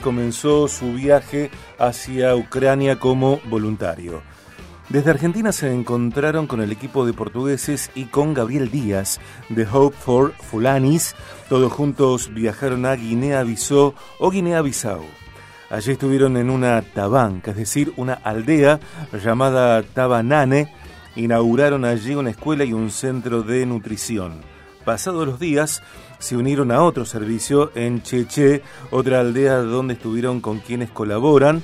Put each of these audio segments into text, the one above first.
comenzó su viaje hacia Ucrania como voluntario. Desde Argentina se encontraron con el equipo de portugueses y con Gabriel Díaz de Hope for Fulanis. Todos juntos viajaron a Guinea-Bissau o Guinea-Bissau. Allí estuvieron en una tabanca, es decir, una aldea llamada Tabanane. Inauguraron allí una escuela y un centro de nutrición. Pasados los días, se unieron a otro servicio en Cheche, otra aldea donde estuvieron con quienes colaboran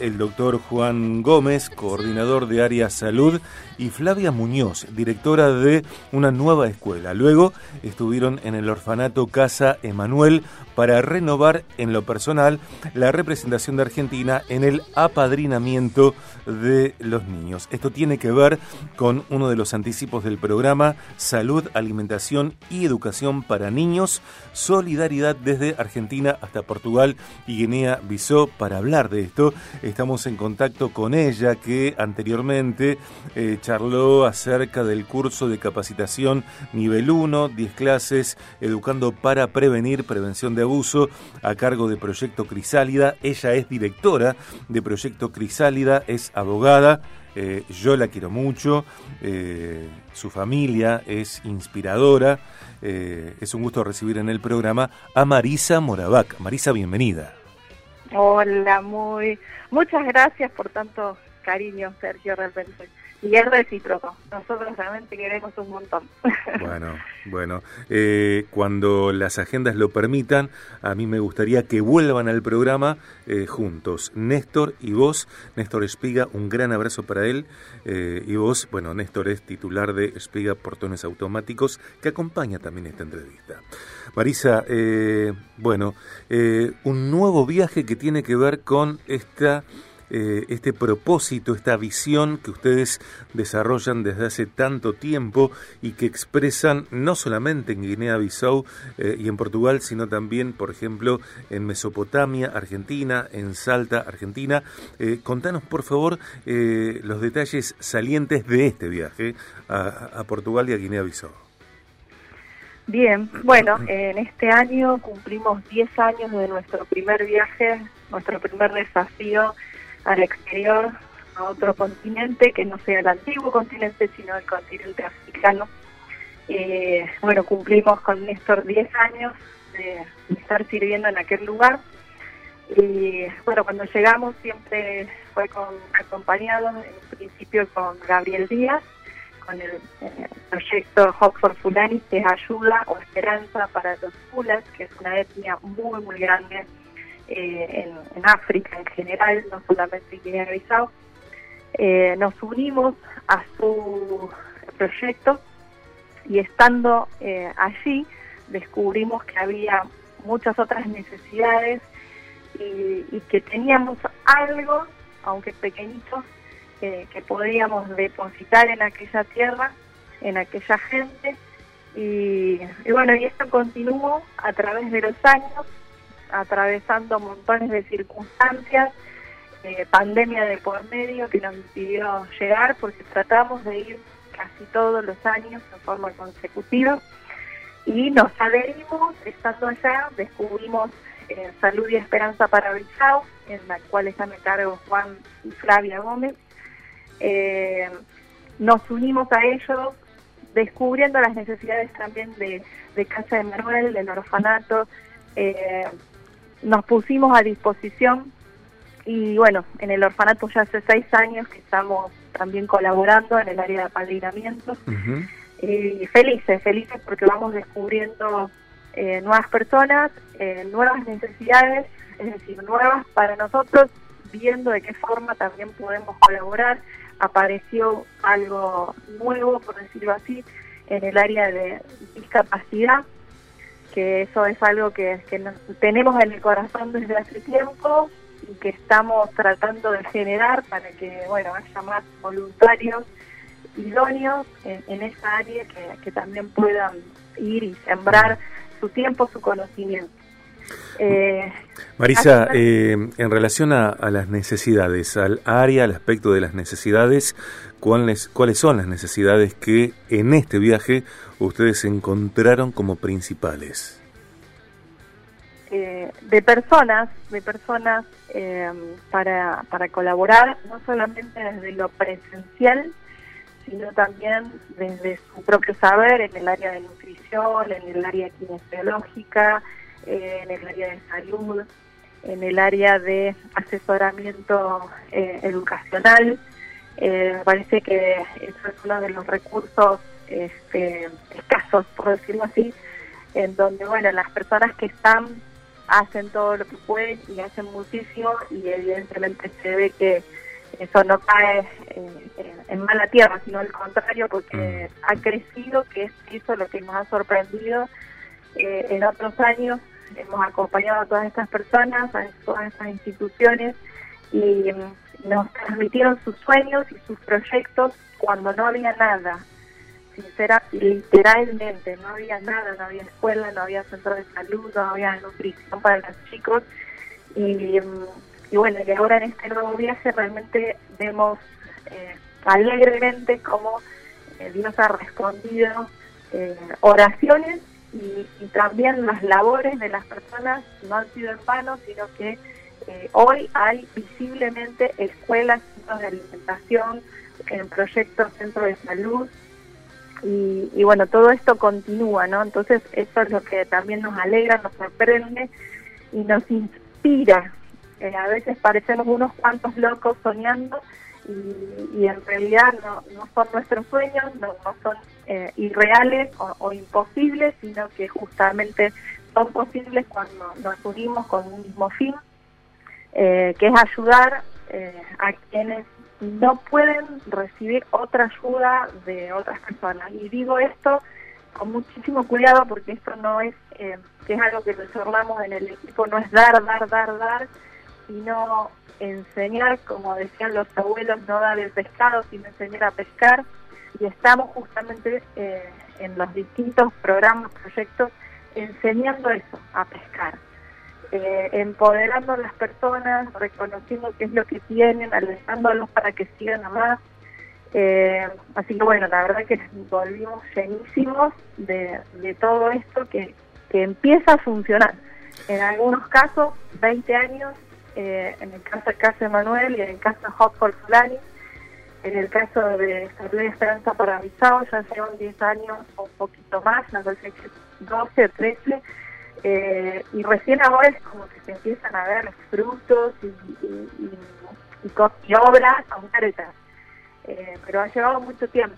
el doctor Juan Gómez, coordinador de área salud, y Flavia Muñoz, directora de una nueva escuela. Luego estuvieron en el orfanato Casa Emanuel para renovar en lo personal la representación de Argentina en el apadrinamiento de los niños. Esto tiene que ver con uno de los anticipos del programa Salud, Alimentación y Educación para Niños, Solidaridad desde Argentina hasta Portugal y Guinea-Bissau. Para hablar de esto, estamos en contacto con ella que anteriormente eh, charló acerca del curso de capacitación nivel 1, 10 clases, educando para prevenir prevención de abuso a cargo de Proyecto Crisálida. Ella es directora de Proyecto Crisálida, es abogada. Eh, yo la quiero mucho, eh, su familia es inspiradora. Eh, es un gusto recibir en el programa a Marisa Moravac. Marisa, bienvenida. Hola, muy muchas gracias por tanto cariño, Sergio, realmente y es recíproco. Nosotros realmente queremos un montón. Bueno, bueno, eh, cuando las agendas lo permitan, a mí me gustaría que vuelvan al programa eh, juntos, Néstor y vos. Néstor Espiga, un gran abrazo para él. Eh, y vos, bueno, Néstor es titular de Espiga Portones Automáticos, que acompaña también esta entrevista. Marisa, bueno, un nuevo viaje que tiene que ver con esta eh, este propósito, esta visión que ustedes desarrollan desde hace tanto tiempo y que expresan no solamente en Guinea-Bissau eh, y en Portugal, sino también, por ejemplo, en Mesopotamia, Argentina, en Salta, Argentina. Eh, contanos, por favor, los detalles salientes de este viaje a, a Portugal y a Guinea-Bissau. Bien, bueno, en este año cumplimos 10 años de nuestro primer viaje, nuestro primer desafío al exterior, a otro continente, que no sea el antiguo continente, sino el continente africano. Eh, bueno, cumplimos con Néstor 10 años de, estar sirviendo en aquel lugar. Y bueno, cuando llegamos siempre fue con, acompañado en principio con Gabriel Díaz, con el, eh, proyecto Hope for Fulani, que es ayuda o esperanza para los Fulas, que es una etnia muy, muy grande eh, en, África en general, no solamente en Guinea-Bissau. Eh, nos unimos a su proyecto y estando eh, allí descubrimos que había muchas otras necesidades y, que teníamos algo, aunque pequeñito, que podíamos depositar en aquella tierra, en aquella gente. Y, y bueno, y esto continuó a través de los años atravesando montones de circunstancias, eh, pandemia de por medio que nos impidió llegar porque tratamos de ir casi todos los años de forma consecutiva y nos adherimos, estando allá, descubrimos eh, Salud y Esperanza para Bissau, en la cual está me cargo Juan y Flavia Gómez. Eh, nos unimos a ellos descubriendo las necesidades también de, Casa de Manuel, del orfanato, nos pusimos a disposición y bueno, en el orfanato ya hace seis años que estamos también colaborando en el área de apadrinamiento. Y felices, felices porque vamos descubriendo eh, nuevas personas, eh, nuevas necesidades, es decir, nuevas para nosotros, viendo de qué forma también podemos colaborar. Apareció algo nuevo, por decirlo así, en el área de discapacidad, que eso es algo que, tenemos en el corazón desde hace tiempo y que estamos tratando de generar para que, bueno, haya más voluntarios idóneos en, esa área que, también puedan ir y sembrar su tiempo, su conocimiento. Eh, Marisa, eh, en relación a, las necesidades, al área, al aspecto de las necesidades, ¿cuáles, ¿cuáles son las necesidades que en este viaje ustedes encontraron como principales? eh, de personas, de personas eh, para, para colaborar, no solamente desde lo presencial, sino también desde su propio saber en el área de nutrición, en el área kinesiológica, eh, en el área de salud, en el área de asesoramiento educacional. me parece que eso es uno de los recursos este, escasos, por decirlo así, en donde, bueno, las personas que están hacen todo lo que pueden y hacen muchísimo y evidentemente se ve que eso no cae en, mala tierra, sino al contrario, porque mm. ha crecido, que es eso lo que nos ha sorprendido. Eh, en otros años hemos acompañado a todas estas personas, a todas estas instituciones y mm, nos transmitieron sus sueños y sus proyectos cuando no había nada sincera, literalmente, no había nada, no había escuela, no había centro de salud, no había nutrición para los chicos. Y, y bueno, y ahora en este nuevo viaje realmente vemos eh, alegremente cómo eh, Dios ha respondido eh, oraciones y, también las labores de las personas no han sido en vano, sino que hoy hay visiblemente escuelas, centros de alimentación, en proyectos, centros de salud, y, bueno, todo esto continúa, ¿no? Entonces eso es lo que también nos alegra, nos sorprende y nos inspira. Eh, a veces parecemos unos cuantos locos soñando y, en realidad no, no, son nuestros sueños, no, son eh, irreales o, imposibles, sino que justamente son posibles cuando nos unimos con un mismo fin, eh, que es ayudar a quienes no pueden recibir otra ayuda de otras personas. Y digo esto con muchísimo cuidado porque esto no es, eh, que es algo que nos en el equipo, no es dar, dar, dar, dar, sino enseñar, como decían los abuelos, no dar el pescado, sino enseñar a pescar. Y estamos justamente eh, en los distintos programas, proyectos, enseñando eso, a pescar eh, empoderando a las personas, reconociendo qué es lo que tienen, alentándolos para que sigan a más. Eh, así que bueno, la verdad que volvimos llenísimos de, de todo esto que, que empieza a funcionar. En algunos casos, 20 años, en el caso del caso de Manuel y en el caso de Hot for Fulani, en el caso de Salud y Esperanza para ya llevan 10 años o un poquito más, no sé si 12 o 13 eh, y recién ahora es como que se empiezan a ver frutos y, y, y, obras concretas, eh, pero ha llevado mucho tiempo.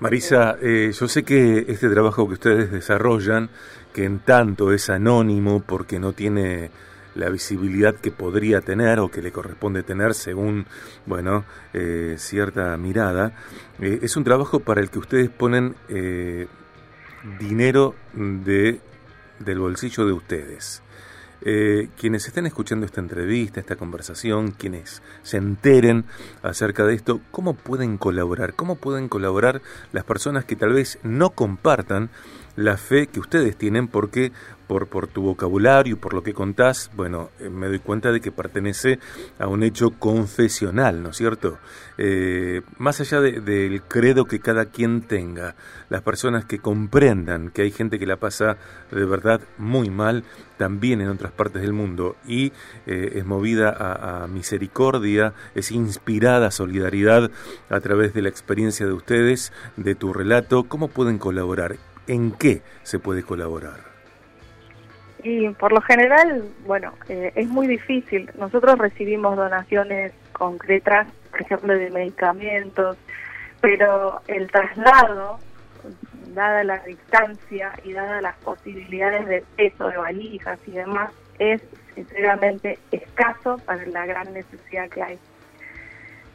Marisa, eh, yo sé que este trabajo que ustedes desarrollan, que en tanto es anónimo porque no tiene la visibilidad que podría tener o que le corresponde tener según, bueno, cierta mirada, es un trabajo para el que ustedes ponen dinero de del bolsillo de ustedes. Eh, quienes estén escuchando esta entrevista, esta conversación, quienes se enteren acerca de esto, ¿cómo pueden colaborar? ¿Cómo pueden colaborar las personas que tal vez no compartan la fe que ustedes tienen porque por, por tu vocabulario por lo que contás, bueno, eh, me doy cuenta de que pertenece a un hecho confesional, ¿no es cierto? Eh, más allá del credo que cada quien tenga, las personas que comprendan que hay gente que la pasa de verdad muy mal, también en otras partes del mundo, y eh, es movida a, a misericordia, es inspirada a solidaridad a través de la experiencia de ustedes, de tu relato, ¿cómo pueden colaborar? ¿En qué se puede colaborar? Y por lo general, bueno, eh, es muy difícil. Nosotros recibimos donaciones concretas, por ejemplo, de medicamentos, pero el traslado, dada la distancia y dada las posibilidades de peso, de valijas y demás, es sinceramente escaso para la gran necesidad que hay.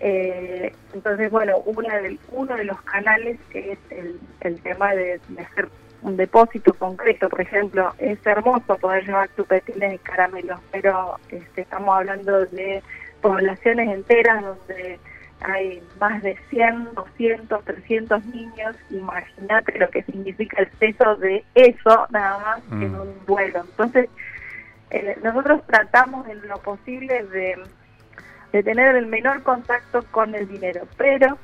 Eh, entonces, bueno, una de, uno de los canales es el, el tema de, hacer un depósito concreto, por ejemplo, es hermoso poder llevar chupetines y caramelos, pero este, estamos hablando de poblaciones enteras donde hay más de 100, 200, 300 niños, imagínate lo que significa el peso de eso nada más en mm. un vuelo. Entonces, eh, nosotros tratamos en lo posible de de tener el menor contacto con el dinero, pero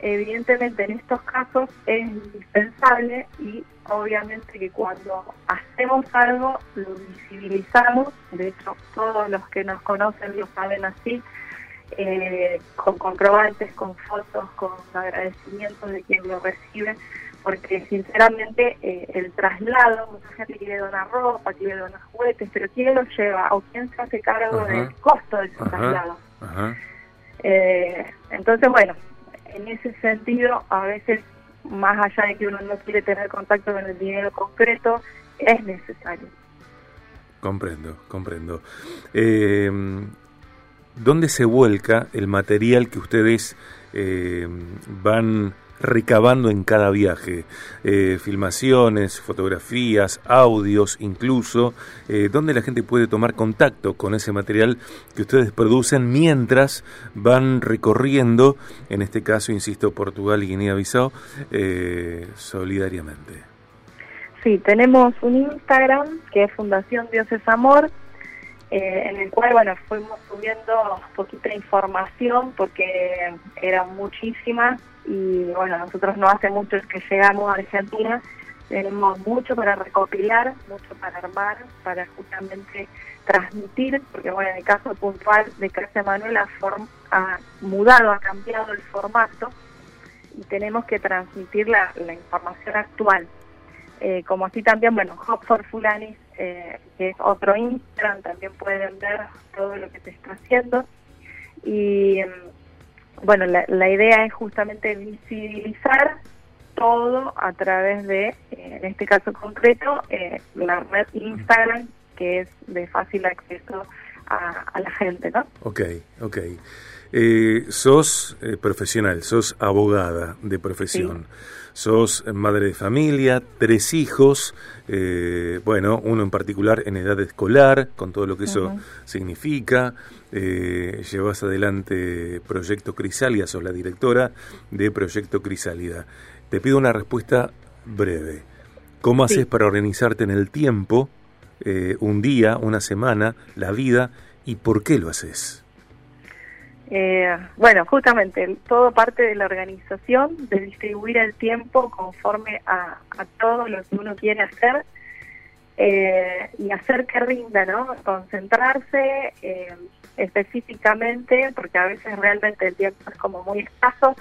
evidentemente en estos casos es indispensable y obviamente que cuando hacemos algo lo visibilizamos, de hecho todos los que nos conocen lo saben así, eh, con comprobantes, con fotos, con agradecimientos de quien lo recibe, porque sinceramente eh, el traslado, mucha gente quiere donar ropa, quiere donar juguetes, pero ¿quién lo lleva o quién se hace cargo del costo de ese traslado? Eh, entonces, bueno, en ese sentido, a veces, más allá de que uno no quiere tener contacto con el dinero concreto, es necesario. Comprendo, comprendo. Eh, ¿Dónde se vuelca el material que ustedes eh, van recabando en cada viaje, eh, filmaciones, fotografías, audios incluso, eh, donde la gente puede tomar contacto con ese material que ustedes producen mientras van recorriendo, en este caso, insisto, Portugal y Guinea-Bissau, eh, solidariamente. Sí, tenemos un Instagram que es Fundación Dioses Amor, en el cual, bueno, fuimos subiendo poquita información porque era muchísima y bueno, nosotros no hace mucho que llegamos a Argentina, tenemos mucho para recopilar, mucho para armar, para justamente transmitir, porque bueno, en el caso puntual de Casa Manuel ha, mudado, ha cambiado el formato y tenemos que transmitir la, información actual. Eh, como así también, bueno, Hop for Fulanis, eh, que es otro Instagram, también pueden ver todo lo que se está haciendo. Y em, bueno, la, idea es justamente visibilizar todo a través de, eh, en este caso concreto, eh, la red Instagram, que es de fácil acceso a, la gente, ¿no? Ok, ok. Eh, sos profesional, sos abogada de profesión. Sos madre de familia, tres hijos, eh, bueno, uno en particular en edad escolar, con todo lo que eso significa. Eh, llevas adelante Proyecto Crisálida, sos la directora de Proyecto Crisálida. Te pido una respuesta breve. ¿Cómo haces para organizarte en el tiempo, eh, un día, una semana, la vida, y por qué lo haces? Eh, bueno, justamente todo parte de la organización, de distribuir el tiempo conforme a, todo lo que uno quiere hacer eh, y hacer que rinda, ¿no? Concentrarse eh, específicamente, porque a veces realmente el tiempo es como muy escaso,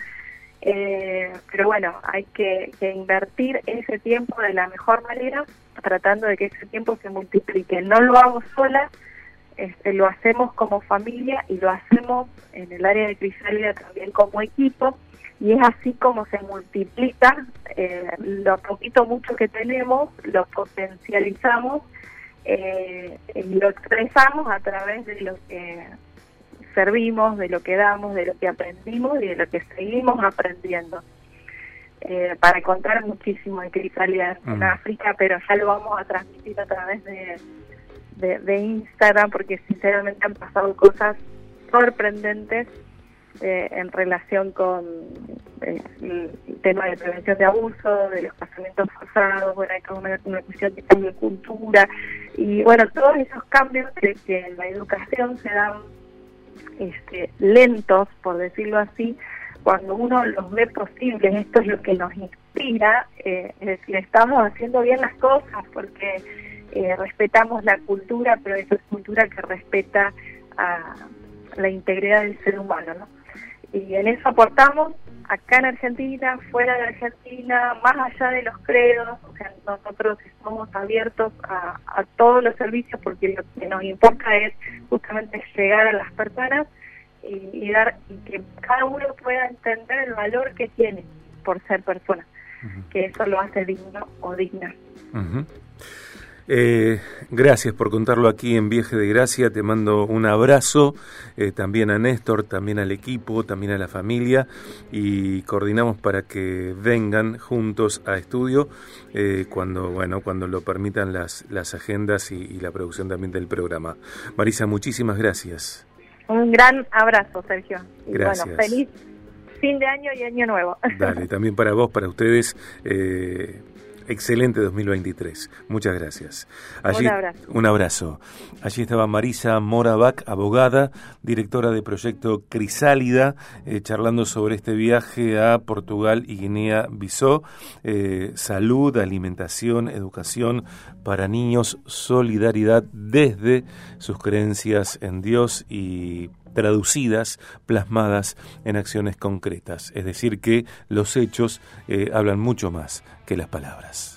pero bueno, hay que, que invertir ese tiempo de la mejor manera, tratando de que ese tiempo se multiplique. No lo hago sola, este, lo hacemos como familia y lo hacemos en el área de Crisálida también como equipo y es así como se multiplica eh, lo poquito mucho que tenemos, lo potencializamos eh, y lo expresamos a través de lo que servimos, de lo que damos, de lo que aprendimos y de lo que seguimos aprendiendo. Eh, para contar muchísimo de Crisálida en África, pero ya lo vamos a transmitir a través de de, Instagram porque sinceramente han pasado cosas sorprendentes eh, en relación con eh, el tema de prevención de abuso, de los casamientos forzados, bueno, hay una, una cuestión de cambio de cultura y bueno, todos esos cambios que, en la educación se dan este, lentos, por decirlo así, cuando uno los ve posibles, esto es lo que nos inspira, eh, es decir, estamos haciendo bien las cosas porque eh, respetamos la cultura, pero esa es cultura que respeta a la integridad del ser humano, ¿no? Y en eso aportamos acá en Argentina, fuera de Argentina, más allá de los credos, o sea, nosotros estamos abiertos a, todos los servicios porque lo que nos importa es justamente llegar a las personas y, dar y que cada uno pueda entender el valor que tiene por ser persona, que eso lo hace digno o digna. Eh, gracias por contarlo aquí en Viaje de Gracia. Te mando un abrazo eh, también a Néstor, también al equipo, también a la familia y coordinamos para que vengan juntos a estudio eh, cuando bueno cuando lo permitan las, las agendas y, la producción también del programa. Marisa, muchísimas gracias. Un gran abrazo, Sergio. gracias. feliz fin de año y año nuevo. Dale, también para vos, para ustedes excelente 2023. Muchas gracias. un abrazo. Un abrazo. Allí estaba Marisa Morabac, abogada, directora de proyecto Crisálida, eh, charlando sobre este viaje a Portugal y Guinea-Bissau. Eh, salud, alimentación, educación para niños, solidaridad desde sus creencias en Dios y traducidas, plasmadas en acciones concretas. Es decir, que los hechos eh, hablan mucho más que las palabras.